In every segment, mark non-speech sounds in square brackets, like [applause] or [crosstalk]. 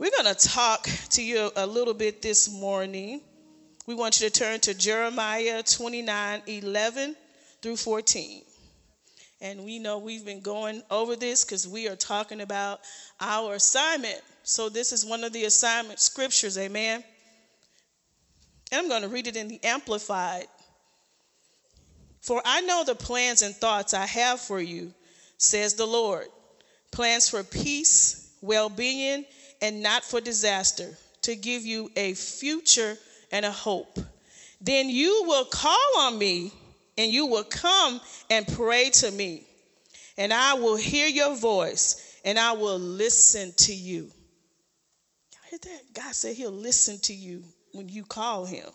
We're going to talk to you a little bit this morning. We want you to turn to Jeremiah 29 11 through 14. And we know we've been going over this because we are talking about our assignment. So, this is one of the assignment scriptures, amen. And I'm going to read it in the Amplified. For I know the plans and thoughts I have for you, says the Lord plans for peace, well being, and not for disaster, to give you a future and a hope. Then you will call on me and you will come and pray to me, and I will hear your voice and I will listen to you. Y'all hear that? God said he'll listen to you when you call him.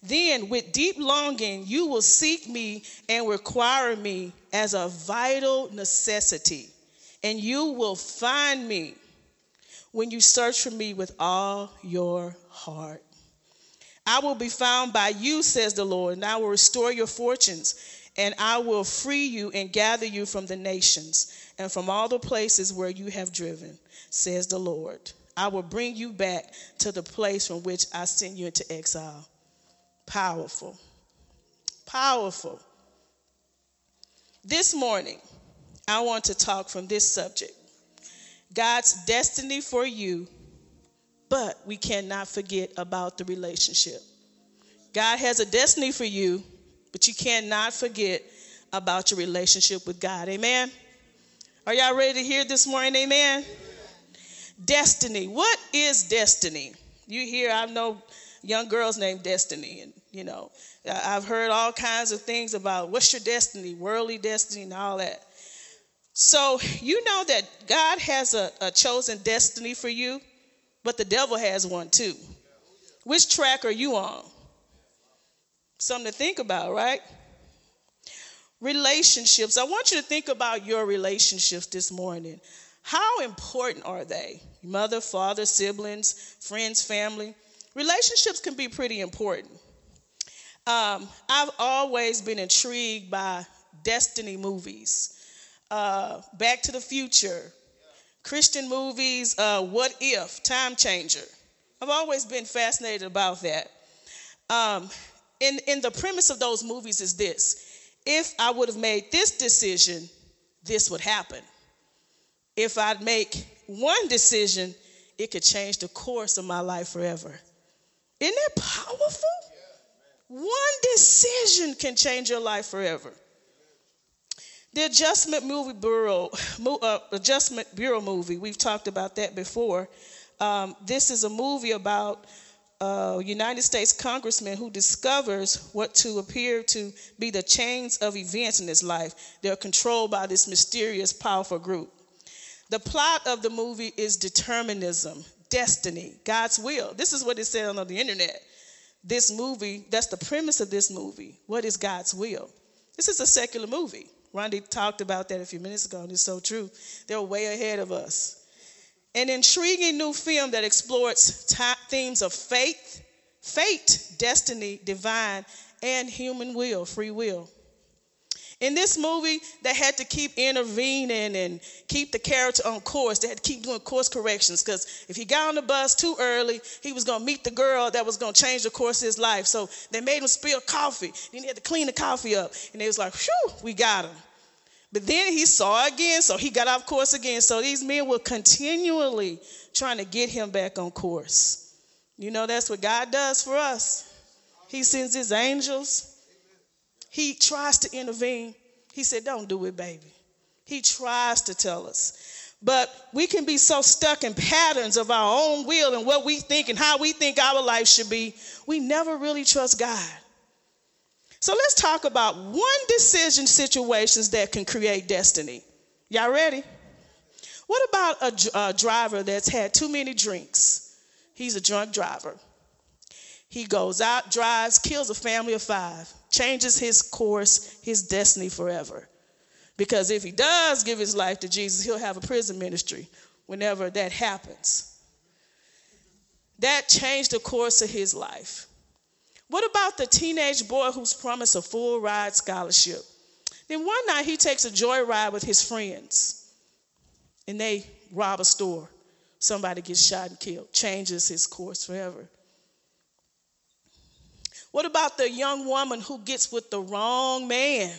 Then, with deep longing, you will seek me and require me as a vital necessity, and you will find me when you search for me with all your heart. I will be found by you, says the Lord, and I will restore your fortunes, and I will free you and gather you from the nations and from all the places where you have driven, says the Lord. I will bring you back to the place from which I sent you into exile. Powerful. Powerful. This morning, I want to talk from this subject God's destiny for you, but we cannot forget about the relationship. God has a destiny for you, but you cannot forget about your relationship with God. Amen. Are y'all ready to hear this morning? Amen. Destiny. What is destiny? You hear, I know young girls named Destiny, and you know, I've heard all kinds of things about what's your destiny, worldly destiny, and all that. So you know that God has a, a chosen destiny for you, but the devil has one too. Which track are you on? Something to think about, right? Relationships. I want you to think about your relationships this morning. How important are they? Mother, father, siblings, friends, family. Relationships can be pretty important. Um, I've always been intrigued by destiny movies uh, Back to the Future, Christian movies, uh, What If, Time Changer. I've always been fascinated about that. Um, in, in the premise of those movies is this if I would have made this decision, this would happen. If I'd make one decision, it could change the course of my life forever. Isn't that powerful? One decision can change your life forever. The Adjustment Movie Bureau, uh, Adjustment Bureau movie, we've talked about that before. Um, this is a movie about a United States congressman who discovers what to appear to be the chains of events in his life. They're controlled by this mysterious, powerful group. The plot of the movie is determinism, destiny, God's will. This is what it said on the internet. This movie, that's the premise of this movie. What is God's will? This is a secular movie. Rondi talked about that a few minutes ago, and it's so true. They're way ahead of us. An intriguing new film that explores t- themes of faith, fate, destiny, divine, and human will, free will. In this movie, they had to keep intervening and keep the character on course. They had to keep doing course corrections because if he got on the bus too early, he was going to meet the girl that was going to change the course of his life. So they made him spill coffee. Then he had to clean the coffee up. And they was like, whew, we got him. But then he saw again, so he got off course again. So these men were continually trying to get him back on course. You know, that's what God does for us. He sends his angels he tries to intervene. He said, Don't do it, baby. He tries to tell us. But we can be so stuck in patterns of our own will and what we think and how we think our life should be, we never really trust God. So let's talk about one decision situations that can create destiny. Y'all ready? What about a, a driver that's had too many drinks? He's a drunk driver. He goes out, drives, kills a family of five changes his course, his destiny forever. Because if he does give his life to Jesus, he'll have a prison ministry whenever that happens. That changed the course of his life. What about the teenage boy who's promised a full ride scholarship? Then one night he takes a joyride with his friends and they rob a store. somebody gets shot and killed, changes his course forever. What about the young woman who gets with the wrong man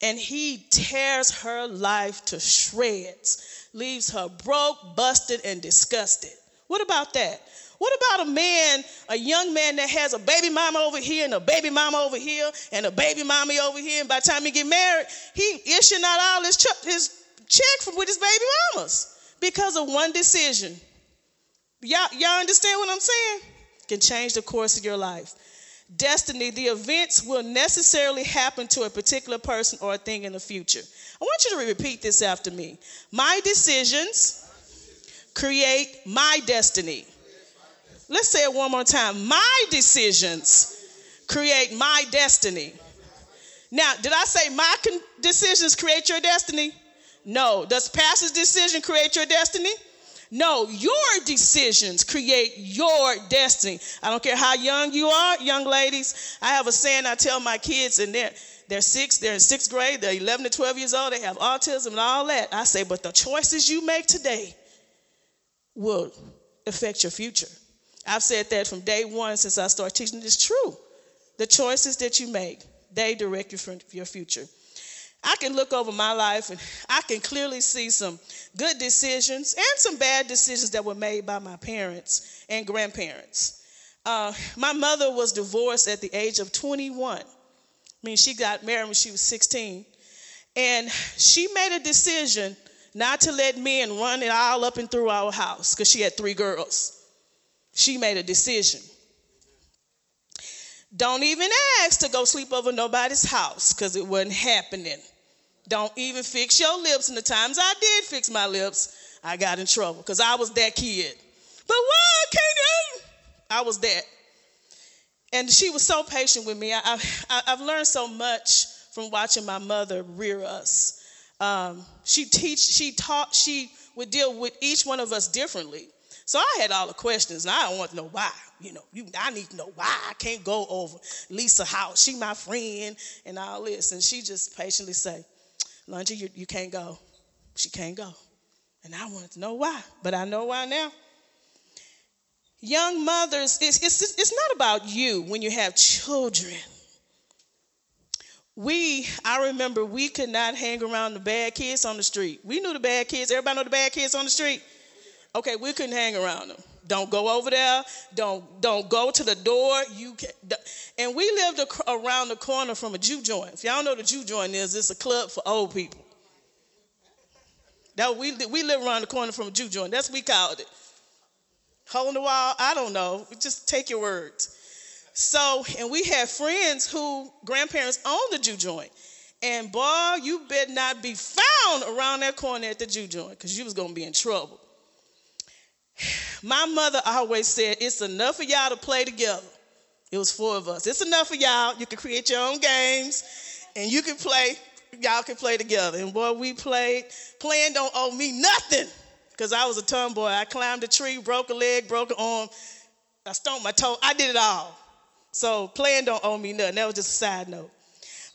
and he tears her life to shreds, leaves her broke, busted, and disgusted? What about that? What about a man, a young man that has a baby mama over here and a baby mama over here and a baby mommy over here, and by the time he get married, he issuing out all his, ch- his check from with his baby mamas because of one decision. Y'all, y'all understand what I'm saying? Can change the course of your life. Destiny, the events will necessarily happen to a particular person or a thing in the future. I want you to repeat this after me. My decisions create my destiny. Let's say it one more time. My decisions create my destiny. Now, did I say my con- decisions create your destiny? No. Does pastor's decision create your destiny? No, your decisions create your destiny. I don't care how young you are, young ladies. I have a saying I tell my kids, and they're they're six, they're in sixth grade, they're 11 to 12 years old, they have autism and all that. I say, but the choices you make today will affect your future. I've said that from day one since I started teaching. It's true. The choices that you make, they direct you your future. I can look over my life and I can clearly see some good decisions and some bad decisions that were made by my parents and grandparents. Uh, my mother was divorced at the age of 21. I mean, she got married when she was 16. And she made a decision not to let men run it all up and through our house because she had three girls. She made a decision. Don't even ask to go sleep over nobody's house because it wasn't happening. Don't even fix your lips. And the times I did fix my lips, I got in trouble because I was that kid. But why can't you? I was that. And she was so patient with me. I, I, I've learned so much from watching my mother rear us. Um, she teach, she taught, she would deal with each one of us differently. So I had all the questions, and I don't want to know why. You know, you, I need to know why I can't go over Lisa house. She my friend and all this. And she just patiently say, Lungy, you, you can't go. She can't go. And I wanted to know why, but I know why now. Young mothers, it's, it's, it's not about you when you have children. We, I remember we could not hang around the bad kids on the street. We knew the bad kids. Everybody know the bad kids on the street? Okay, we couldn't hang around them. Don't go over there. Don't don't go to the door. You can, and we lived around the corner from a juke joint. If y'all know the juke joint is, it's a club for old people. That we we live around the corner from a juke joint. That's what we called it. Hole in the wall. I don't know. Just take your words. So, and we had friends who grandparents owned the juke joint. And boy, you better not be found around that corner at the juke joint because you was gonna be in trouble. My mother always said, It's enough of y'all to play together. It was four of us. It's enough of y'all. You can create your own games and you can play. Y'all can play together. And boy, we played. Playing don't owe me nothing because I was a tomboy. I climbed a tree, broke a leg, broke an arm. I stomped my toe. I did it all. So playing don't owe me nothing. That was just a side note.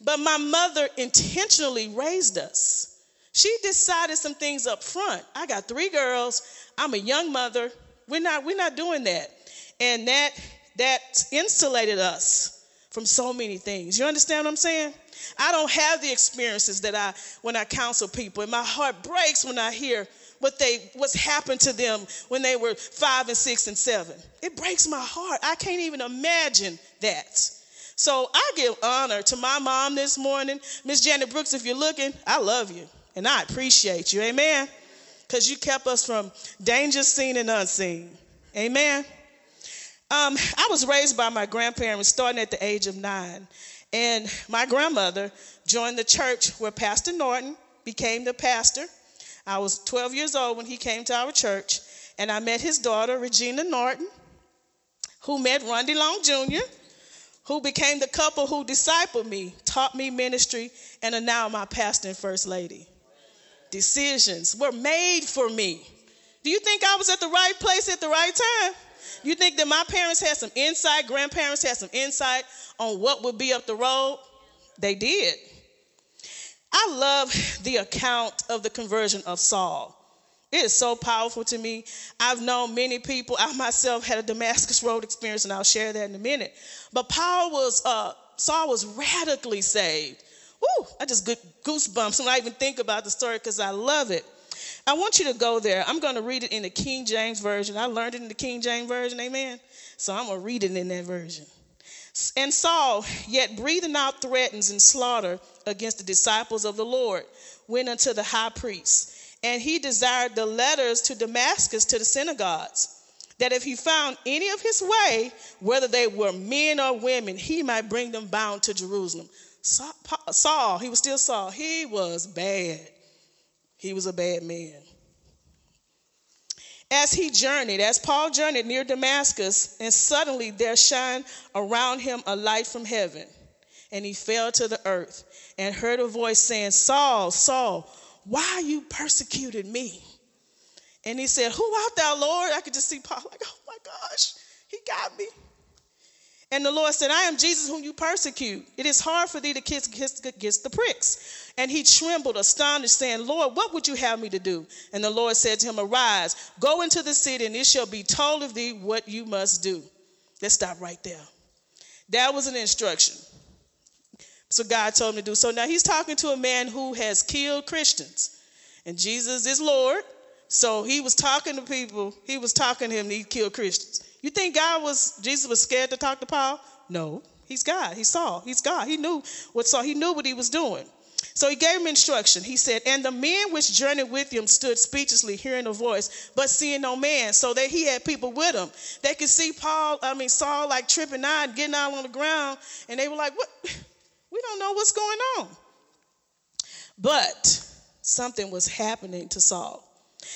But my mother intentionally raised us. She decided some things up front. I got three girls. I'm a young mother. We're not, we're not doing that. And that, that insulated us from so many things. You understand what I'm saying? I don't have the experiences that I when I counsel people, and my heart breaks when I hear what they what's happened to them when they were five and six and seven. It breaks my heart. I can't even imagine that. So I give honor to my mom this morning, Miss Janet Brooks. If you're looking, I love you and I appreciate you. Amen because you kept us from danger seen and unseen. Amen. Um, I was raised by my grandparents starting at the age of nine. And my grandmother joined the church where Pastor Norton became the pastor. I was 12 years old when he came to our church, and I met his daughter, Regina Norton, who met Rundy Long Jr., who became the couple who discipled me, taught me ministry, and are now my pastor and first lady decisions were made for me. Do you think I was at the right place at the right time? You think that my parents had some insight, grandparents had some insight on what would be up the road? They did. I love the account of the conversion of Saul. It is so powerful to me. I've known many people. I myself had a Damascus Road experience, and I'll share that in a minute. But Paul was, uh, Saul was radically saved. Woo, I just get goosebumps when I even think about the story because I love it. I want you to go there. I'm going to read it in the King James Version. I learned it in the King James Version, amen? So I'm going to read it in that version. And Saul, yet breathing out threats and slaughter against the disciples of the Lord, went unto the high priest. And he desired the letters to Damascus to the synagogues, that if he found any of his way, whether they were men or women, he might bring them bound to Jerusalem. Saul, he was still Saul, he was bad. He was a bad man. As he journeyed, as Paul journeyed near Damascus, and suddenly there shined around him a light from heaven, and he fell to the earth and heard a voice saying, Saul, Saul, why you persecuted me? And he said, Who art thou, Lord? I could just see Paul like, Oh my gosh, he got me. And the Lord said, I am Jesus whom you persecute. It is hard for thee to kiss, kiss against the pricks. And he trembled, astonished, saying, Lord, what would you have me to do? And the Lord said to him, Arise, go into the city, and it shall be told of thee what you must do. Let's stop right there. That was an instruction. So God told him to do. So now he's talking to a man who has killed Christians. And Jesus is Lord. So he was talking to people. He was talking to him. He killed Christians. You think God was Jesus was scared to talk to Paul? No, he's God. He saw. He's God. He knew what saw. He knew what he was doing. So he gave him instruction. He said, And the men which journeyed with him stood speechlessly, hearing a voice, but seeing no man. So that he had people with him. They could see Paul, I mean, Saul like tripping out, getting out on the ground, and they were like, What? [laughs] We don't know what's going on. But something was happening to Saul.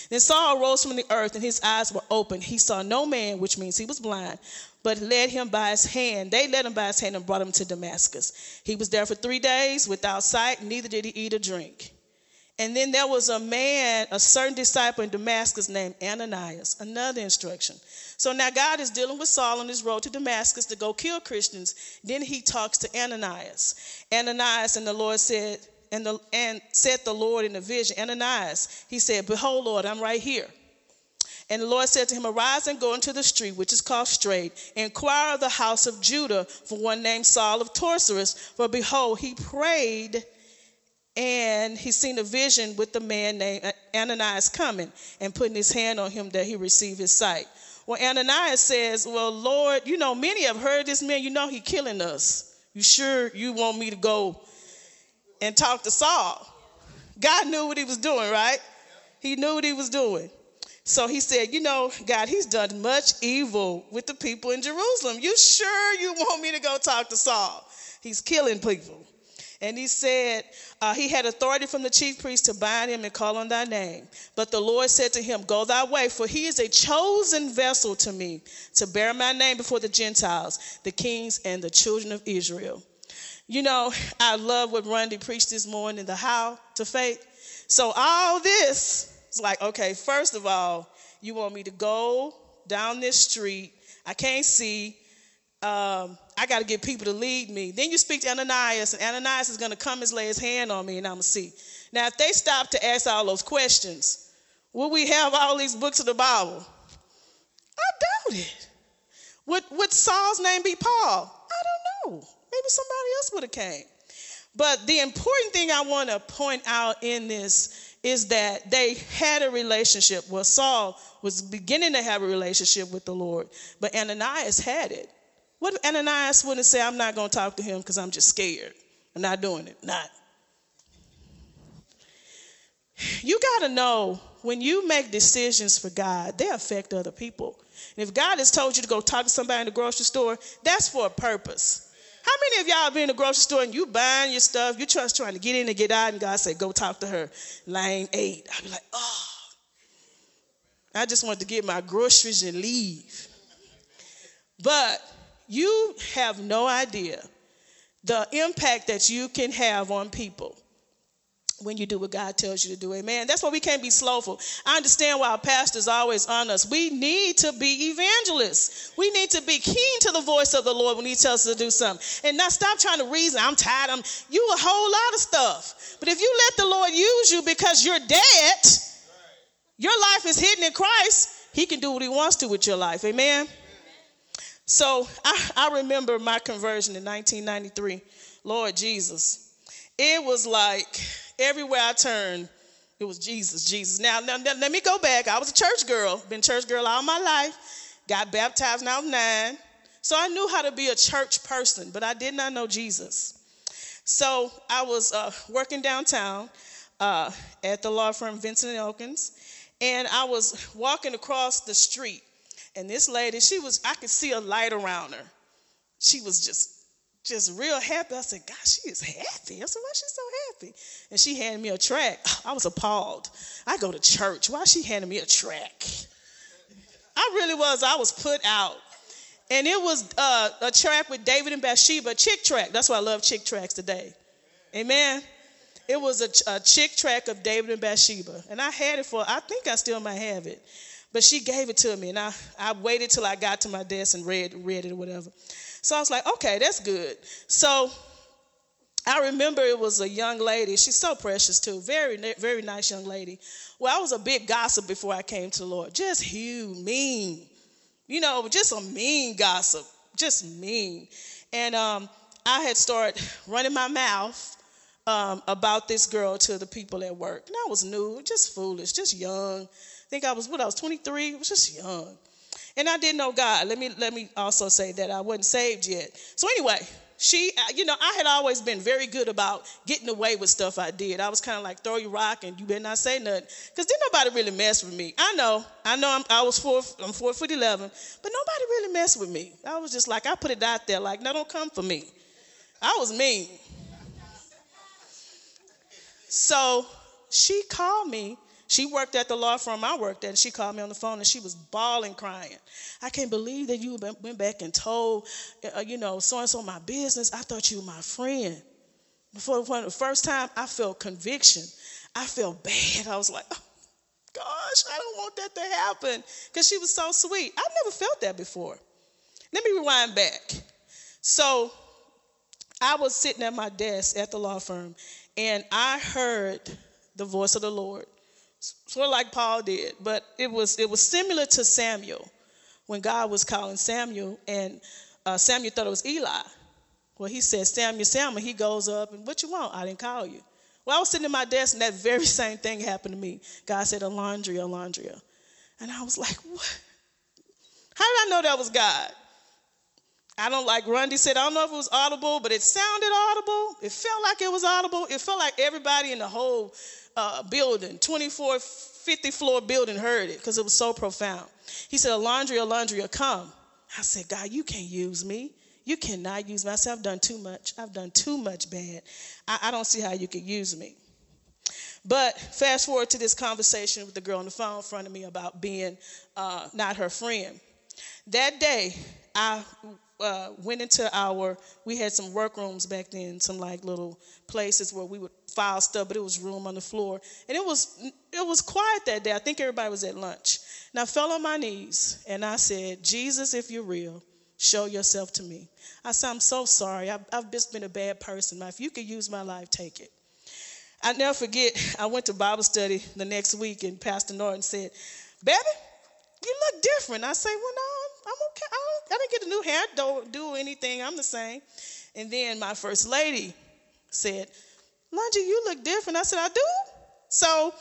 Then Saul rose from the earth, and his eyes were open. He saw no man, which means he was blind, but led him by his hand. They led him by his hand and brought him to Damascus. He was there for three days without sight, neither did he eat or drink. And then there was a man, a certain disciple in Damascus named Ananias, another instruction. So now God is dealing with Saul on his road to Damascus to go kill Christians. Then he talks to Ananias. Ananias, and the Lord said, and, the, and said the Lord in the vision, Ananias, he said, Behold, Lord, I'm right here. And the Lord said to him, Arise and go into the street, which is called Straight, inquire of the house of Judah for one named Saul of Tarsus. For behold, he prayed, and he seen a vision with the man named Ananias coming and putting his hand on him that he receive his sight. Well, Ananias says, Well, Lord, you know, many have heard this man, you know, he killing us. You sure you want me to go and talk to Saul. God knew what he was doing, right? He knew what he was doing. So he said, You know, God, he's done much evil with the people in Jerusalem. You sure you want me to go talk to Saul? He's killing people. And he said, uh, He had authority from the chief priest to bind him and call on thy name. But the Lord said to him, Go thy way, for he is a chosen vessel to me to bear my name before the Gentiles, the kings, and the children of Israel. You know, I love what Randy preached this morning, the how to faith. So all this is like, okay, first of all, you want me to go down this street. I can't see. Um, I got to get people to lead me. Then you speak to Ananias, and Ananias is going to come and lay his hand on me, and I'm going to see. Now, if they stop to ask all those questions, will we have all these books of the Bible? I doubt it. Would, would Saul's name be Paul? I don't know. Maybe somebody else would have came. But the important thing I want to point out in this is that they had a relationship. Well, Saul was beginning to have a relationship with the Lord, but Ananias had it. What if Ananias wouldn't say, I'm not going to talk to him because I'm just scared? I'm not doing it. Not. You got to know when you make decisions for God, they affect other people. And if God has told you to go talk to somebody in the grocery store, that's for a purpose. How many of y'all been in the grocery store and you buying your stuff, you just trying to get in and get out, and God said, go talk to her. Line eight. I'd be like, oh. I just want to get my groceries and leave. But you have no idea the impact that you can have on people when you do what God tells you to do. Amen. That's why we can't be slowful. I understand why our pastors always on us. We need to be evangelists. We need to be keen to the voice of the Lord when He tells us to do something. And not stop trying to reason. I'm tired. I'm you a whole lot of stuff. But if you let the Lord use you because you're dead, Your life is hidden in Christ. He can do what he wants to with your life. Amen. So I, I remember my conversion in 1993. Lord Jesus. It was like everywhere I turned, it was Jesus, Jesus. Now, now, now, let me go back. I was a church girl, been church girl all my life, got baptized was nine. So I knew how to be a church person, but I did not know Jesus. So I was uh, working downtown uh, at the law firm Vinson and Elkins, and I was walking across the street, and this lady, she was, I could see a light around her. She was just just real happy. I said, God, she is happy. I said, why is she so happy? And she handed me a track. [sighs] I was appalled. I go to church. Why she handing me a track? I really was. I was put out. And it was uh, a track with David and Bathsheba, chick track. That's why I love chick tracks today. Amen. It was a, a chick track of David and Bathsheba. And I had it for, I think I still might have it. But she gave it to me. And I, I waited till I got to my desk and read, read it or whatever. So I was like, okay, that's good. So I remember it was a young lady. She's so precious too. Very, very nice young lady. Well, I was a big gossip before I came to the Lord. Just huge, mean. You know, just a mean gossip. Just mean. And um, I had started running my mouth um, about this girl to the people at work. And I was new, just foolish, just young. I think I was what I was 23. I was just young. And I didn't know God. Let me let me also say that I wasn't saved yet. So anyway, she, you know, I had always been very good about getting away with stuff I did. I was kind of like throw your rock and you better not say nothing, because didn't nobody really mess with me. I know, I know, I'm, I was four, I'm four foot eleven, but nobody really messed with me. I was just like, I put it out there, like, no, don't come for me. I was mean. So she called me she worked at the law firm I worked at, and she called me on the phone and she was bawling, crying. I can't believe that you went back and told, uh, you know, so and so my business. I thought you were my friend. For, the first time, I felt conviction. I felt bad. I was like, oh, gosh, I don't want that to happen because she was so sweet. I've never felt that before. Let me rewind back. So I was sitting at my desk at the law firm, and I heard the voice of the Lord sort of like Paul did, but it was it was similar to Samuel when God was calling Samuel, and uh, Samuel thought it was Eli. Well, he said, Samuel, Samuel. He goes up, and what you want? I didn't call you. Well, I was sitting at my desk, and that very [laughs] same thing happened to me. God said, Alondria, Alondria. And I was like, what? How did I know that was God? I don't like Rundy said, I don't know if it was audible, but it sounded audible. It felt like it was audible. It felt like everybody in the whole uh, building, 24, 50 floor building heard it because it was so profound. He said, Alondria, Alondria, come. I said, God, you can't use me. You cannot use me. I said, I've done too much. I've done too much bad. I, I don't see how you could use me. But fast forward to this conversation with the girl on the phone in front of me about being uh, not her friend. That day, I uh, went into our, we had some workrooms back then, some like little places where we would file stuff, but it was room on the floor. And it was, it was quiet that day. I think everybody was at lunch. And I fell on my knees and I said, Jesus, if you're real, show yourself to me. I said, I'm so sorry. I've, I've just been a bad person. If you could use my life, take it. I never forget, I went to Bible study the next week and Pastor Norton said, Baby, you look different. I say, Well, no, I'm okay. I I didn't get a new hair, don't do anything. I'm the same. And then my first lady said, Lungy, you look different. I said, I do? So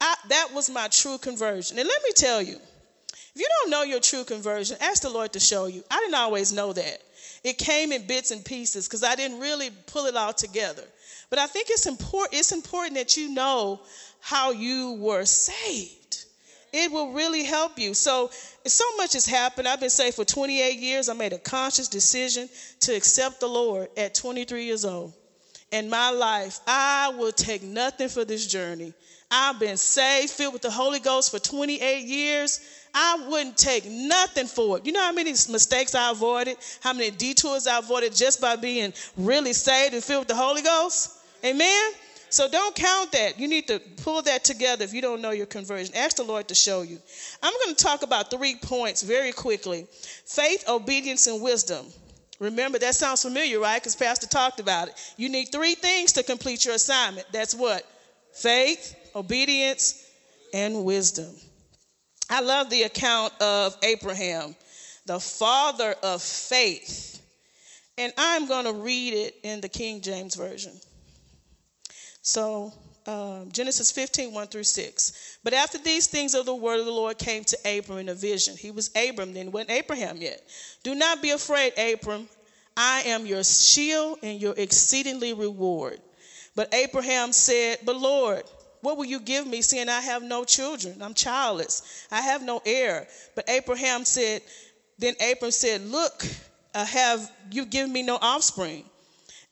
I, that was my true conversion. And let me tell you, if you don't know your true conversion, ask the Lord to show you. I didn't always know that. It came in bits and pieces because I didn't really pull it all together. But I think it's important, it's important that you know how you were saved it will really help you. So, so much has happened. I've been saved for 28 years. I made a conscious decision to accept the Lord at 23 years old. In my life, I will take nothing for this journey. I've been saved, filled with the Holy Ghost for 28 years. I wouldn't take nothing for it. You know how many mistakes I avoided, how many detours I avoided just by being really saved and filled with the Holy Ghost? Amen? So don't count that. You need to pull that together if you don't know your conversion. Ask the Lord to show you. I'm going to talk about three points very quickly faith, obedience, and wisdom. Remember, that sounds familiar, right? Because Pastor talked about it. You need three things to complete your assignment. That's what? Faith, obedience, and wisdom. I love the account of Abraham, the father of faith. And I'm going to read it in the King James Version. So, um, Genesis 15, 1 through 6. But after these things of the word of the Lord came to Abram in a vision. He was Abram, then wasn't Abraham yet. Do not be afraid, Abram. I am your shield and your exceedingly reward. But Abraham said, But Lord, what will you give me, seeing I have no children? I'm childless. I have no heir. But Abraham said, Then Abram said, Look, have you given me no offspring,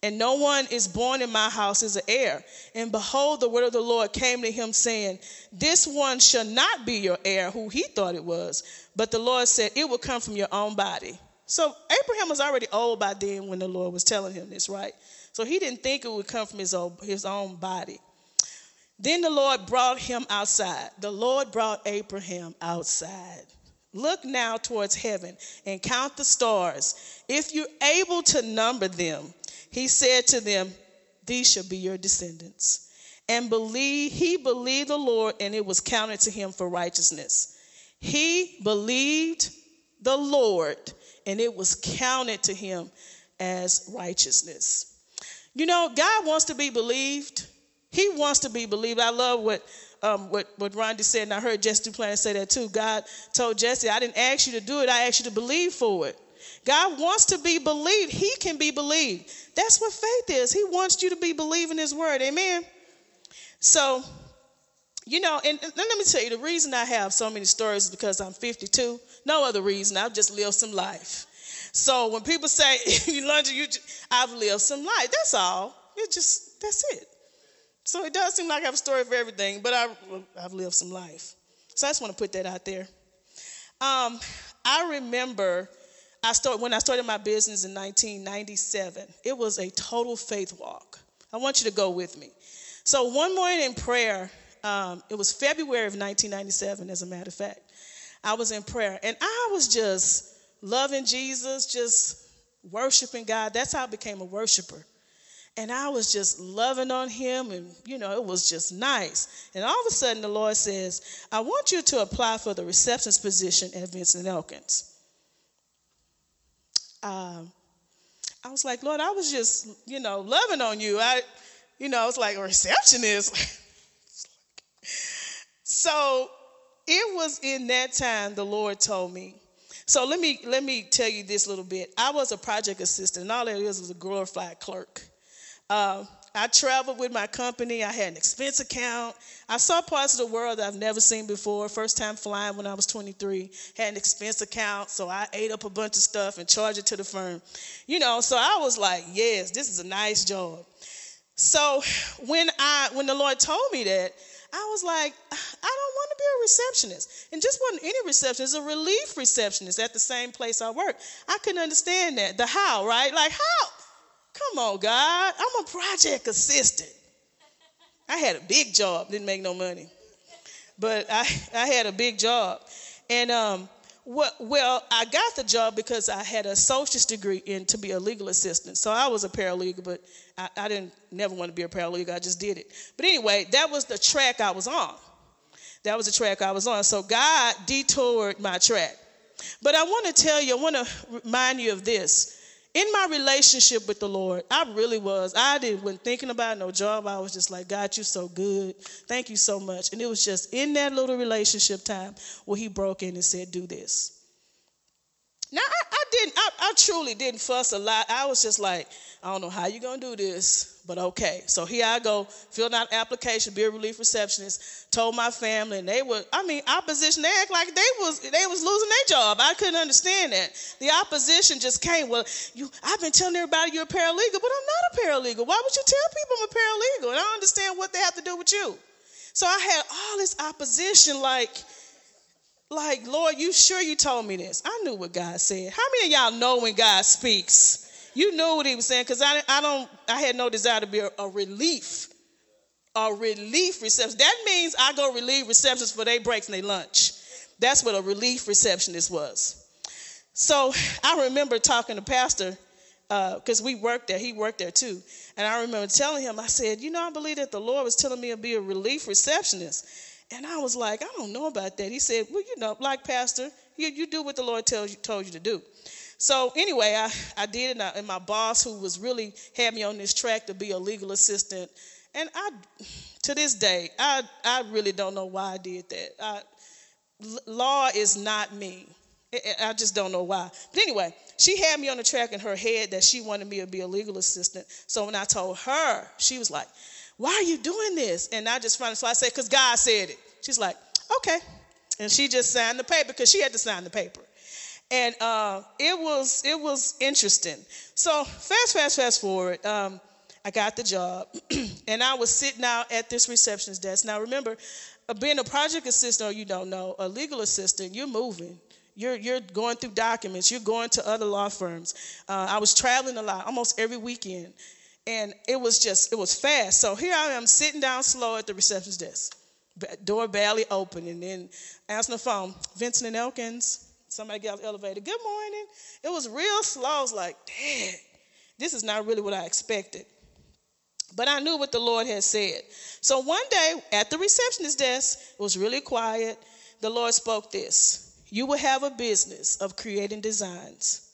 and no one is born in my house as an heir. And behold, the word of the Lord came to him, saying, This one shall not be your heir, who he thought it was. But the Lord said, It will come from your own body. So Abraham was already old by then when the Lord was telling him this, right? So he didn't think it would come from his own, his own body. Then the Lord brought him outside. The Lord brought Abraham outside. Look now towards heaven and count the stars. If you're able to number them, he said to them, These shall be your descendants. And believe he believed the Lord, and it was counted to him for righteousness. He believed the Lord, and it was counted to him as righteousness. You know, God wants to be believed. He wants to be believed. I love what um, what, what Rondi said, and I heard Jesse Duplantis say that too. God told Jesse, I didn't ask you to do it, I asked you to believe for it. God wants to be believed. He can be believed. That's what faith is. He wants you to be believing His word. Amen. So, you know, and, and let me tell you the reason I have so many stories is because I'm 52. No other reason. I've just lived some life. So when people say, [laughs] you lunch, you, I've lived some life. That's all. It just, that's it. So it does seem like I have a story for everything, but I, I've lived some life. So I just want to put that out there. Um, I remember I when I started my business in 1997. It was a total faith walk. I want you to go with me. So one morning in prayer, um, it was February of 1997, as a matter of fact. I was in prayer, and I was just loving Jesus, just worshiping God. That's how I became a worshiper. And I was just loving on him, and you know, it was just nice. And all of a sudden, the Lord says, I want you to apply for the receptionist position at Vinson Elkins. Um, I was like, Lord, I was just, you know, loving on you. I, you know, I was like a receptionist. [laughs] so it was in that time the Lord told me, so let me let me tell you this little bit. I was a project assistant, and all it is was a glorified clerk. Uh, I traveled with my company. I had an expense account. I saw parts of the world that I've never seen before. First time flying when I was 23. Had an expense account, so I ate up a bunch of stuff and charged it to the firm. You know, so I was like, yes, this is a nice job. So when I when the Lord told me that, I was like, I don't want to be a receptionist. And just wasn't any receptionist, a relief receptionist at the same place I work. I couldn't understand that. The how, right? Like, how? Come on, God. I'm a project assistant. I had a big job, didn't make no money. But I, I had a big job. And um, well, well, I got the job because I had a associate's degree in to be a legal assistant. So I was a paralegal, but I, I didn't never want to be a paralegal. I just did it. But anyway, that was the track I was on. That was the track I was on. So God detoured my track. But I want to tell you, I want to remind you of this. In my relationship with the Lord, I really was. I didn't when thinking about no job. I was just like, God, you're so good. Thank you so much. And it was just in that little relationship time where He broke in and said, "Do this." Now I, I didn't. I, I truly didn't fuss a lot. I was just like, I don't know how you're gonna do this, but okay. So here I go, filled out application, be a relief receptionist, told my family, and they were, I mean, opposition, they act like they was they was losing their job. I couldn't understand that. The opposition just came, well, you I've been telling everybody you're a paralegal, but I'm not a paralegal. Why would you tell people I'm a paralegal? And I don't understand what they have to do with you. So I had all this opposition, like, like, Lord, you sure you told me this? I knew what God said. How many of y'all know when God speaks? You knew what he was saying because I, I don't I had no desire to be a, a relief, a relief reception. That means I go relieve receptions for their breaks and their lunch. That's what a relief receptionist was. So I remember talking to Pastor because uh, we worked there. He worked there too. And I remember telling him, I said, you know, I believe that the Lord was telling me to be a relief receptionist. And I was like, I don't know about that. He said, Well, you know, like Pastor, you, you do what the Lord tells you, told you to do. So anyway, I, I did it, and, my boss, who was really had me on this track to be a legal assistant, and I, to this day, I I really don't know why I did that. I, law is not me. I just don't know why. But anyway, she had me on the track in her head that she wanted me to be a legal assistant. So when I told her, she was like, "Why are you doing this?" And I just finally, so I said, "Cause God said it." She's like, "Okay," and she just signed the paper because she had to sign the paper. And uh, it was it was interesting. So fast, fast, fast forward. Um, I got the job, [clears throat] and I was sitting out at this receptionist desk. Now remember, uh, being a project assistant, or you don't know, a legal assistant, you're moving. You're, you're going through documents. You're going to other law firms. Uh, I was traveling a lot, almost every weekend. And it was just, it was fast. So here I am sitting down slow at the receptionist desk. Door barely open. And then answering the phone, Vinson and Elkins. Somebody the elevator. Good morning. It was real slow. I was like, dang, this is not really what I expected. But I knew what the Lord had said. So one day at the receptionist desk, it was really quiet. The Lord spoke this you will have a business of creating designs.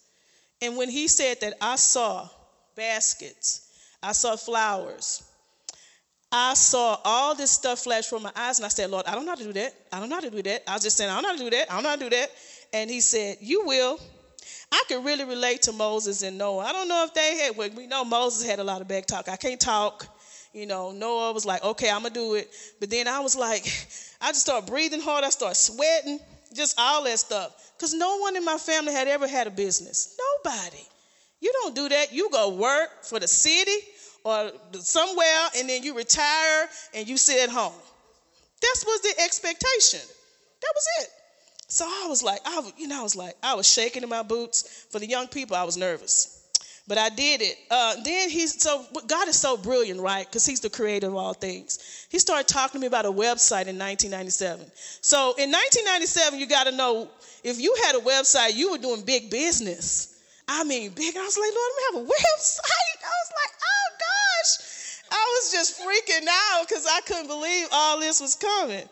And when he said that, I saw baskets, I saw flowers, I saw all this stuff flash from my eyes, and I said, Lord, I don't know how to do that. I don't know how to do that. I was just saying, I don't know how to do that. I don't know how to do that. And he said, You will. I could really relate to Moses and Noah. I don't know if they had, well, we know Moses had a lot of back talk. I can't talk. You know, Noah was like, okay, I'm going to do it. But then I was like, [laughs] I just started breathing hard. I started sweating just all that stuff. Because no one in my family had ever had a business. Nobody. You don't do that. You go work for the city or somewhere and then you retire and you sit at home. That was the expectation. That was it. So I was like, I, you know, I was like, I was shaking in my boots. For the young people, I was nervous but I did it. Uh, then he's so God is so brilliant, right? Because He's the creator of all things. He started talking to me about a website in 1997. So in 1997, you got to know if you had a website, you were doing big business. I mean, big. I was like, Lord, we have a website. I was like, oh gosh. I was just freaking out because I couldn't believe all this was coming.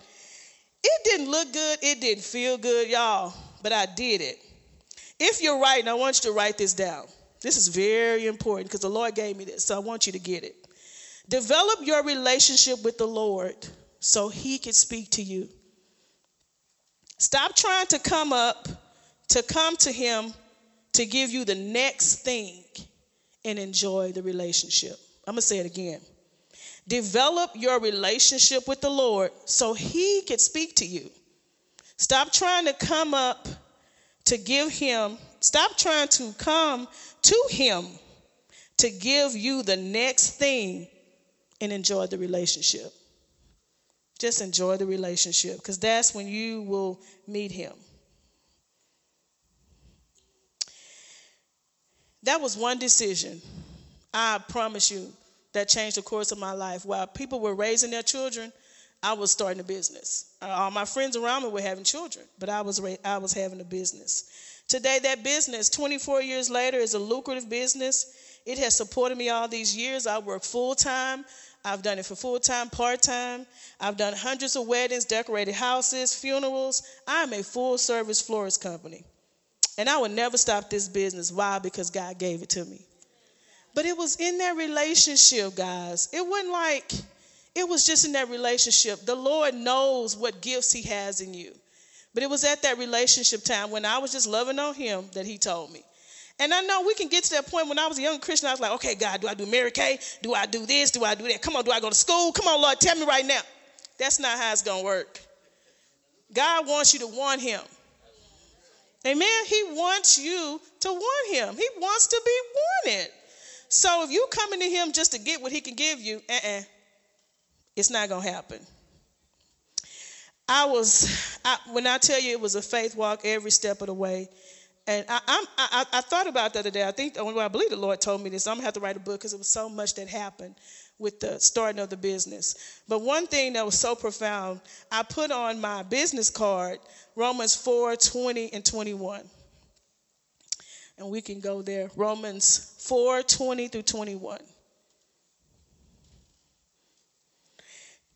It didn't look good. It didn't feel good, y'all, but I did it. If you're writing, I want you to write this down. This is very important because the Lord gave me this, so I want you to get it. Develop your relationship with the Lord so He can speak to you. Stop trying to come up, to come to Him to give you the next thing and enjoy the relationship. I'm going to say it again. Develop your relationship with the Lord so He can speak to you. Stop trying to come up to give Him, stop trying to come to Him to give you the next thing and enjoy the relationship. Just enjoy the relationship because that's when you will meet Him. That was one decision, I promise you, that changed the course of my life. While people were raising their children, I was starting a business. Uh, all my friends around me were having children, but I was, I was having a business. Today, that business, 24 years later, is a lucrative business. It has supported me all these years. I work full time. I've done it for full time, part time. I've done hundreds of weddings, decorated houses, funerals. I'm a full service florist company. And I would never stop this business. Why? Because God gave it to me. But it was in that relationship, guys. It wasn't like, it was just in that relationship. The Lord knows what gifts He has in you. But it was at that relationship time when I was just loving on him that he told me. And I know we can get to that point when I was a young Christian, I was like, okay, God, do I do Mary Kay? Do I do this? Do I do that? Come on, do I go to school? Come on, Lord, tell me right now. That's not how it's going to work. God wants you to want him. Amen. He wants you to want him. He wants to be wanted. So if you coming to him just to get what he can give you, uh-uh, it's not to happen. I was, I, when I tell you it was a faith walk every step of the way. And I, I, I, thought about the other day. I think, well, I believe the Lord told me this. I'm to have to write a book because it was so much that happened with the starting of the business. But one thing that was so profound, I put on my business card Romans 4 20 and 21. And we can go there. Romans 4 20 through 21.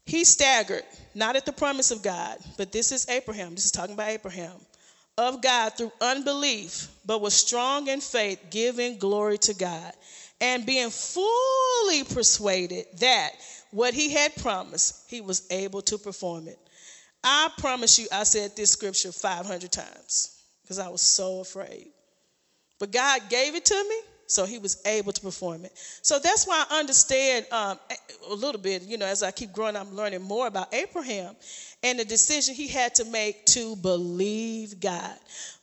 He staggered, not at the promise of God, but this is Abraham. This is talking about Abraham. Of God through unbelief, but was strong in faith, giving glory to God, and being fully persuaded that what he had promised, he was able to perform it. I promise you, I said this scripture 500 times because I was so afraid. But God gave it to me, so he was able to perform it. So that's why I understand um, a little bit, you know, as I keep growing, I'm learning more about Abraham and the decision he had to make to believe God.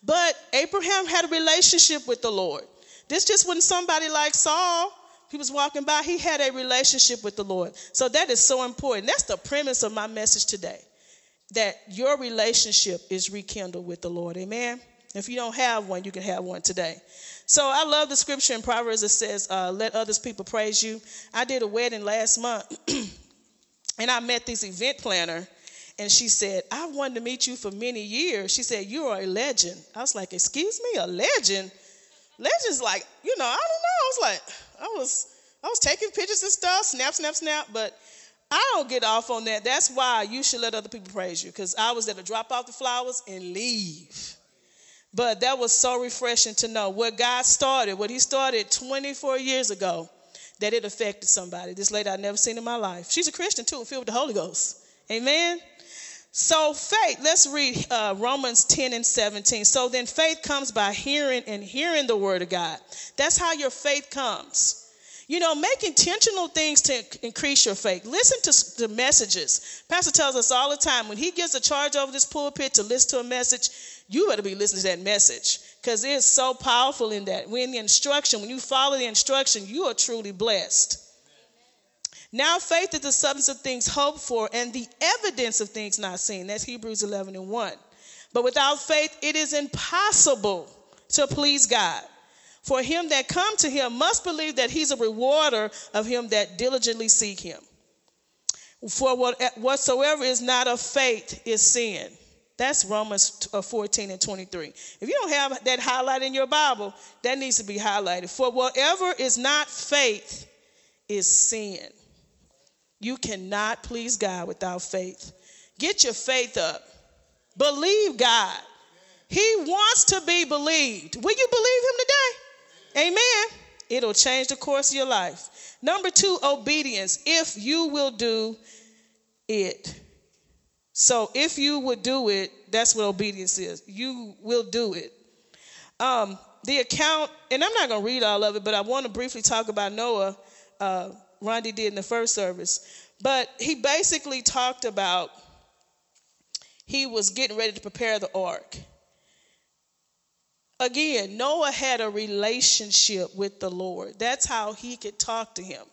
But Abraham had a relationship with the Lord. This just wasn't somebody like Saul. He was walking by, he had a relationship with the Lord. So that is so important. That's the premise of my message today that your relationship is rekindled with the Lord. Amen. If you don't have one, you can have one today. So I love the scripture in Proverbs that says, uh, Let others people praise you. I did a wedding last month, [clears throat] and I met this event planner, and she said, I wanted to meet you for many years. She said, You are a legend. I was like, Excuse me, a legend? Legend's like, you know, I don't know. I was like, I was I was taking pictures and stuff, snap, snap, snap, but I don't get off on that. That's why you should let other people praise you, because I was there to drop off the flowers and leave. But that was so refreshing to know what God started, what He started 24 years ago, that it affected somebody. This lady I'd never seen in my life. She's a Christian too, filled with the Holy Ghost. Amen. So faith, let's read uh, Romans 10 and 17. So then faith comes by hearing and hearing the word of God. That's how your faith comes. You know, make intentional things to increase your faith. Listen to the messages. Pastor tells us all the time when he gives a charge over this pulpit to listen to a message, you better be listening to that message because it's so powerful in that. When the instruction, when you follow the instruction, you are truly blessed. Now faith is the substance of things hoped for and the evidence of things not seen. That's Hebrews 11 and 1. But without faith, it is impossible to please God. For him that come to him must believe that he's a rewarder of him that diligently seek him. For what, whatsoever is not of faith is sin. That's Romans uh, 14 and 23. If you don't have that highlighted in your Bible, that needs to be highlighted. For whatever is not faith is sin. You cannot please God without faith. Get your faith up. Believe God. He wants to be believed. Will you believe Him today? Amen. It'll change the course of your life. Number two, obedience. If you will do it. So if you would do it, that's what obedience is. You will do it. Um, the account, and I'm not going to read all of it, but I want to briefly talk about Noah. Uh, Rondi did in the first service. But he basically talked about he was getting ready to prepare the ark. Again, Noah had a relationship with the Lord. That's how he could talk to him.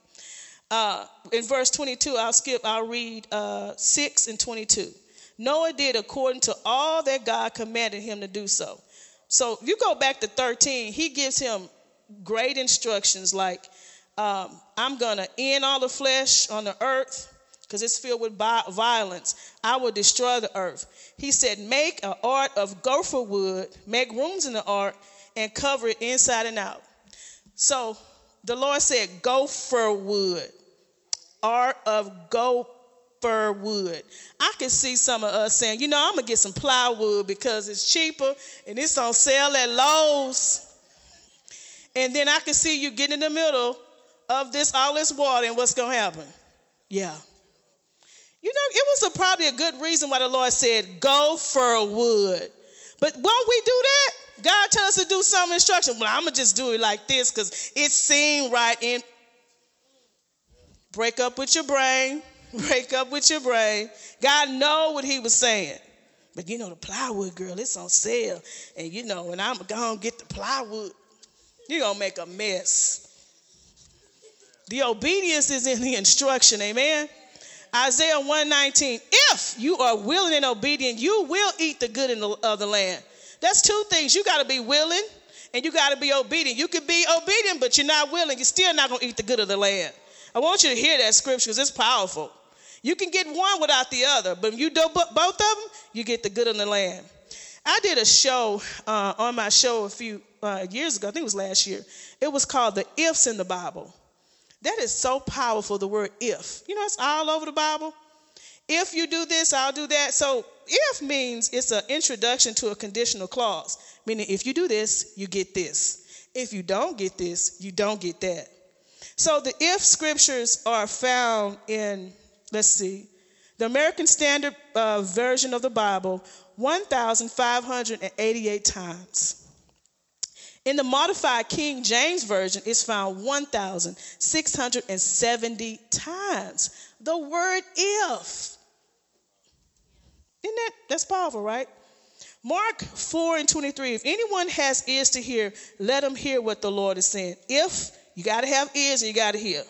Uh, in verse 22, I'll skip, I'll read uh, 6 and 22. Noah did according to all that God commanded him to do so. So if you go back to 13, he gives him great instructions like um, I'm going to end all the flesh on the earth because it's filled with violence. I will destroy the earth. He said, Make an ark of gopher wood, make rooms in the ark, and cover it inside and out. So the Lord said, Gopher wood, ark of gopher wood. I can see some of us saying, You know, I'm to get some plywood because it's cheaper and it's on sale at Lowe's. And then I can see you getting in the middle of this all this water and what's going to happen? Yeah. You know, it was a, probably a good reason why the Lord said, go for wood. But won't we do that? God tell us to do some instruction. Well, I'm going to just do it like this because it seemed right. And break up with your brain. [laughs] Break up with your brain. God know what he was saying. But you know, the plywood girl, it's on sale. And you know, when I'm going to get the plywood, you're going to make a mess. The obedience is in the instruction, amen. Isaiah 119, if you are willing and obedient, you will eat the good the, of the land. That's two things. You got to be willing and you got to be obedient. You could be obedient, but you're not willing. You're still not going to eat the good of the land. I want you to hear that scripture because it's powerful. You can get one without the other, but if you do both of them, you get the good of the land. I did a show uh, on my show a few uh, years ago. I think it was last year. It was called The Ifs in the Bible. That is so powerful, the word if. You know, it's all over the Bible. If you do this, I'll do that. So if means it's an introduction to a conditional clause, meaning if you do this, you get this. If you don't get this, you don't get that. So the if scriptures are found in, let's see, the American Standard uh, Version of the Bible, 1,588 times. In the modified King James Version, it's found 1,670 times. The word if. Isn't that that's powerful, right? Mark 4 and 23. If anyone has ears to hear, let him hear what the Lord is saying. If you got to have ears and you got to hear.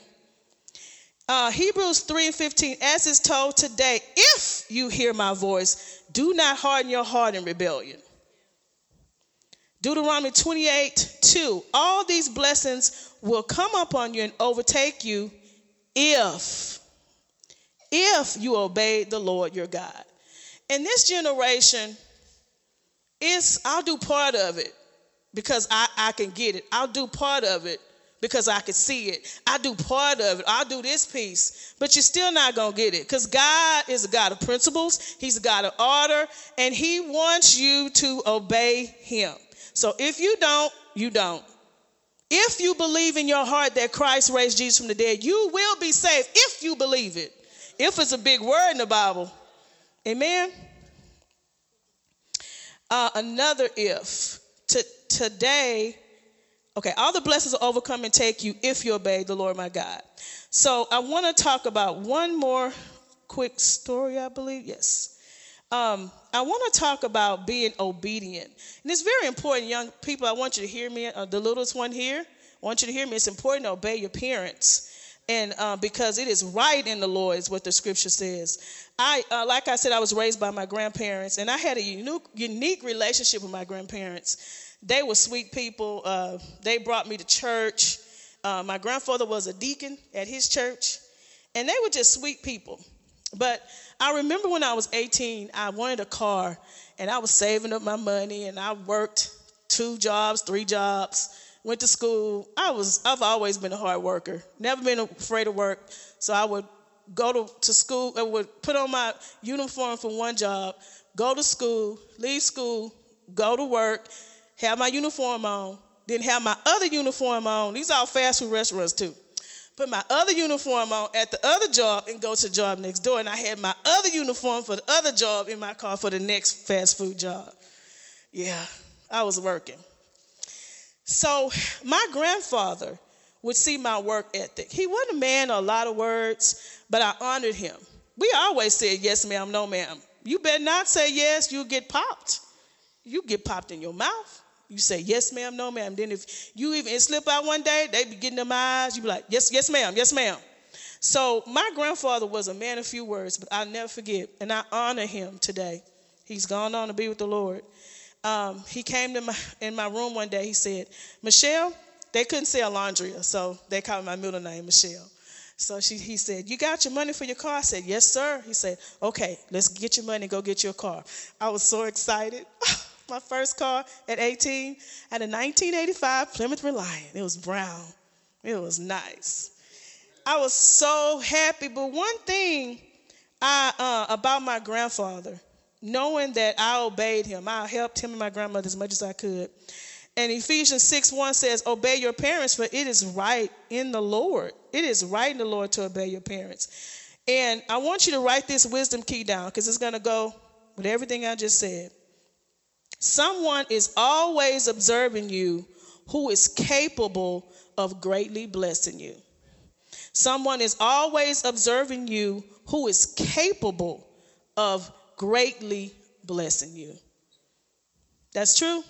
Uh, Hebrews 3 and 15, as is told today, if you hear my voice, do not harden your heart in rebellion. Deuteronomy 28 2, all these blessings will come upon you and overtake you if, if you obey the Lord your God. And this generation, is I'll do part of it because I, I can get it. I'll do part of it because I can see it. I do part of it. I'll do this piece, but you're still not going to get it because God is a God of principles. He's a God of order, and He wants you to obey Him. So if you don't, you don't. If you believe in your heart that Christ raised Jesus from the dead, you will be saved if you believe it. If it's a big word in the Bible. Amen. Uh, another if. T- today, okay, all the blessings will overcome and take you if you obey the Lord my God. So I want to talk about one more quick story, I believe. Yes. Um, I want to talk about being obedient. And it's very important, young people. I want you to hear me, uh, the littlest one here. I want you to hear me. It's important to obey your parents. And uh, because it is right in the Lord, is what the scripture says. I, uh, like I said, I was raised by my grandparents, and I had a unique, unique relationship with my grandparents. They were sweet people. Uh, they brought me to church. Uh, my grandfather was a deacon at his church, and they were just sweet people. But I remember when I was 18, I wanted a car, and I was saving up my money, and I worked two jobs, three jobs, went to school. I was I've always been a hard worker, never been afraid of work. So I would go to, to school, I would put on my uniform for one job, go to school, leave school, go to work, have my uniform on, then have my other uniform on. These are all fast food restaurants too put my other uniform on at the other job and go to the job next door. And I had my other uniform for the other job in my car for the next fast food job. Yeah, I was working. So my grandfather would see my work ethic. He wasn't a man of a lot of words, but I honored him. We always said yes, ma'am, no, ma'am. You better not say yes, you'll get popped. You get popped in your mouth. You say, yes, ma'am, no, ma'am. Then if you even slip out one day, they be getting them eyes. You be like, yes, yes, ma'am, yes, ma'am. So my grandfather was a man of few words, but I'll never forget. And I honor him today. He's gone on to be with the Lord. Um, he came to my in my room one day. He said, Michelle, they couldn't say Alondria, so they called my middle name Michelle. So she, he said, You got your money for your car? I said, Yes, sir. He said, Okay, let's get your money, go get your car. I was so excited. [laughs] my first car at 18. I had a 1985 Plymouth Reliant. It was brown. It was nice. I was so happy. But one thing I, uh, about my grandfather, knowing that I obeyed him, I helped him and my grandmother as much as I could. And Ephesians 6 1 says, Obey your parents, for it is right in the Lord. It is right in the Lord to obey your parents. And I want you to write this wisdom key down because it's going to go with everything I just said. Someone is always observing you who is capable of greatly blessing you. Someone is always observing you who is capable of greatly blessing you. That's true.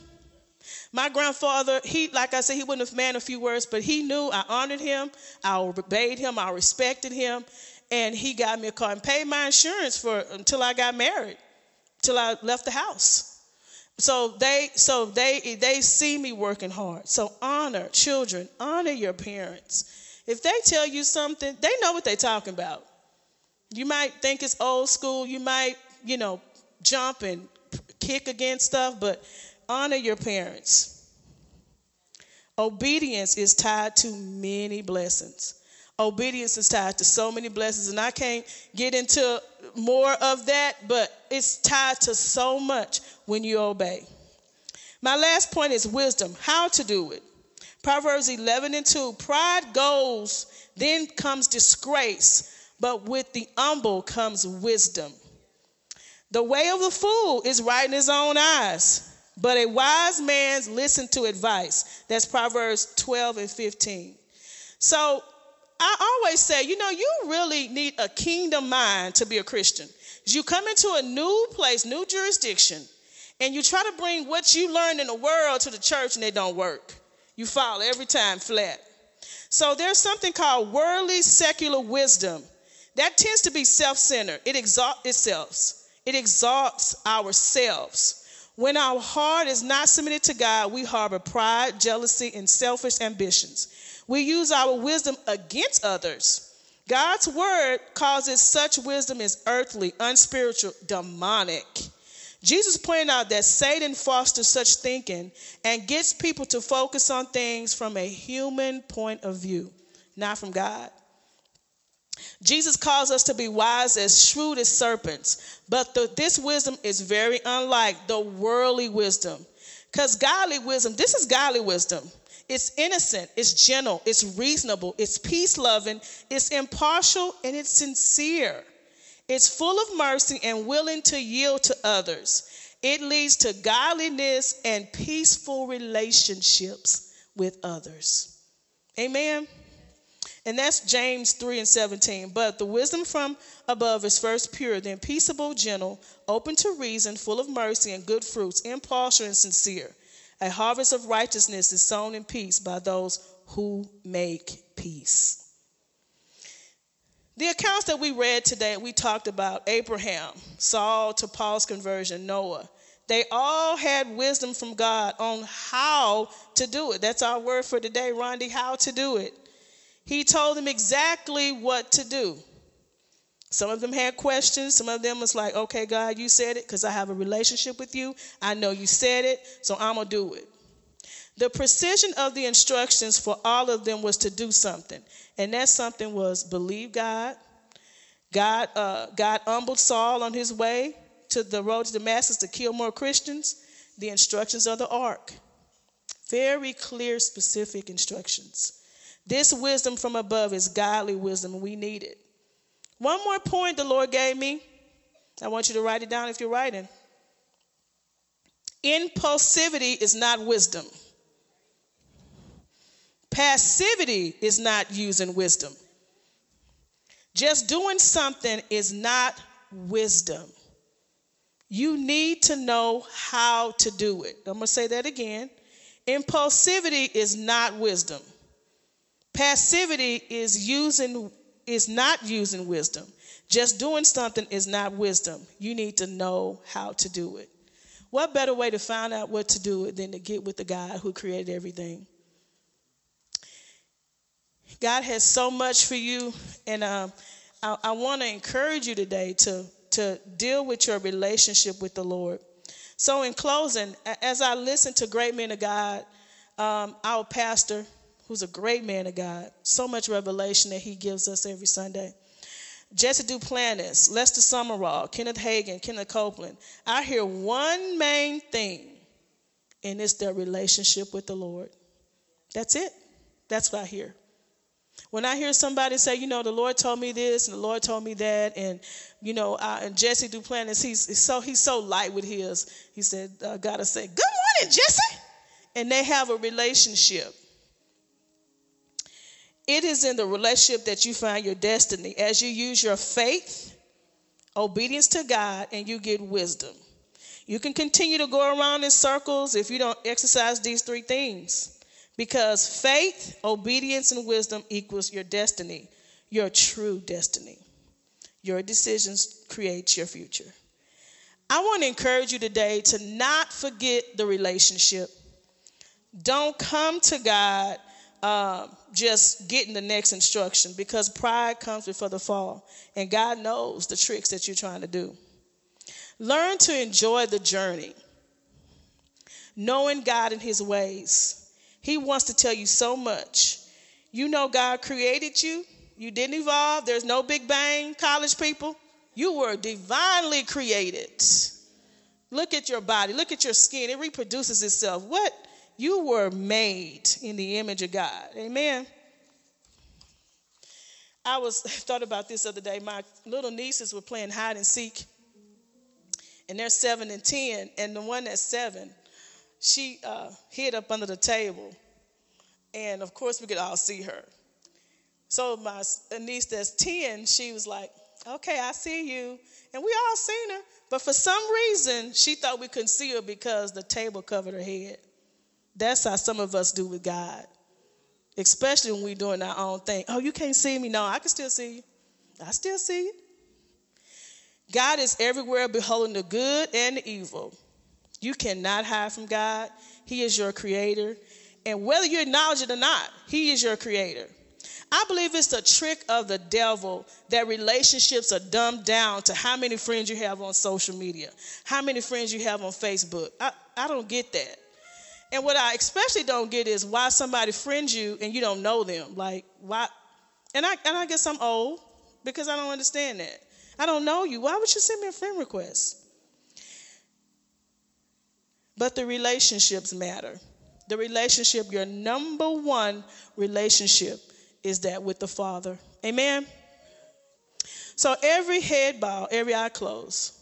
My grandfather, he, like I said, he wouldn't have man a few words, but he knew I honored him, I obeyed him, I respected him, and he got me a car and paid my insurance for until I got married, till I left the house. So they so they they see me working hard. So honor children, honor your parents. If they tell you something, they know what they're talking about. You might think it's old school, you might, you know, jump and kick against stuff, but honor your parents. Obedience is tied to many blessings. Obedience is tied to so many blessings, and I can't get into more of that, but it's tied to so much when you obey. My last point is wisdom how to do it. Proverbs 11 and 2 Pride goes, then comes disgrace, but with the humble comes wisdom. The way of the fool is right in his own eyes, but a wise man listens to advice. That's Proverbs 12 and 15. So I always say, you know, you really need a kingdom mind to be a Christian. You come into a new place, new jurisdiction, and you try to bring what you learned in the world to the church and it don't work. You fall every time flat. So there's something called worldly secular wisdom. That tends to be self-centered. It exalts itself. It exalts ourselves. When our heart is not submitted to God, we harbor pride, jealousy, and selfish ambitions. We use our wisdom against others. God's word causes such wisdom as earthly, unspiritual, demonic. Jesus pointed out that Satan fosters such thinking and gets people to focus on things from a human point of view, not from God. Jesus calls us to be wise as shrewd as serpents, but the, this wisdom is very unlike the worldly wisdom. Because godly wisdom, this is godly wisdom. It's innocent, it's gentle, it's reasonable, it's peace loving, it's impartial, and it's sincere. It's full of mercy and willing to yield to others. It leads to godliness and peaceful relationships with others. Amen. And that's James 3 and 17. But the wisdom from above is first pure, then peaceable, gentle, open to reason, full of mercy and good fruits, impartial and sincere. A harvest of righteousness is sown in peace by those who make peace. The accounts that we read today, we talked about Abraham, Saul to Paul's conversion, Noah. They all had wisdom from God on how to do it. That's our word for today, Rondi, how to do it. He told them exactly what to do. Some of them had questions. Some of them was like, okay, God, you said it because I have a relationship with you. I know you said it, so I'm going to do it. The precision of the instructions for all of them was to do something. And that something was believe God. God, uh, God humbled Saul on his way to the road to Damascus to kill more Christians. The instructions of the ark. Very clear, specific instructions. This wisdom from above is godly wisdom, and we need it. One more point the Lord gave me. I want you to write it down if you're writing. Impulsivity is not wisdom. Passivity is not using wisdom. Just doing something is not wisdom. You need to know how to do it. I'm going to say that again. Impulsivity is not wisdom. Passivity is using is not using wisdom. Just doing something is not wisdom. You need to know how to do it. What better way to find out what to do it than to get with the God who created everything? God has so much for you, and um, I, I want to encourage you today to to deal with your relationship with the Lord. So, in closing, as I listen to great men of God, um, our pastor, who's a great man of God, so much revelation that he gives us every Sunday. Jesse Duplantis, Lester Sumrall, Kenneth Hagin, Kenneth Copeland. I hear one main thing, and it's their relationship with the Lord. That's it. That's what I hear. When I hear somebody say, you know, the Lord told me this and the Lord told me that, and you know, uh, and Jesse Duplantis, he's, so he's so light with his. He said, uh, God to say, "Good morning, Jesse," and they have a relationship. It is in the relationship that you find your destiny. As you use your faith, obedience to God, and you get wisdom. You can continue to go around in circles if you don't exercise these three things. Because faith, obedience, and wisdom equals your destiny, your true destiny. Your decisions create your future. I want to encourage you today to not forget the relationship. Don't come to God uh, just getting the next instruction because pride comes before the fall, and God knows the tricks that you're trying to do. Learn to enjoy the journey, knowing God and His ways. He wants to tell you so much. You know, God created you, You didn't evolve. There's no Big Bang, college people. You were divinely created. Look at your body, look at your skin. It reproduces itself. What? You were made in the image of God. Amen. I was [laughs] thought about this other day. My little nieces were playing hide and seek, and they're seven and ten. And the one that's seven, she uh, hid up under the table, and of course we could all see her. So my niece that's ten, she was like, "Okay, I see you," and we all seen her. But for some reason, she thought we couldn't see her because the table covered her head. That's how some of us do with God especially when we're doing our own thing. Oh, you can't see me. No, I can still see you. I still see you. God is everywhere, beholding the good and the evil. You cannot hide from God. He is your creator. And whether you acknowledge it or not, He is your creator. I believe it's the trick of the devil that relationships are dumbed down to how many friends you have on social media, how many friends you have on Facebook. I, I don't get that. And what I especially don't get is why somebody friends you and you don't know them. Like why? And I and I guess I'm old because I don't understand that. I don't know you. Why would you send me a friend request? But the relationships matter. The relationship, your number one relationship, is that with the Father. Amen. So every head bow, every eye closed.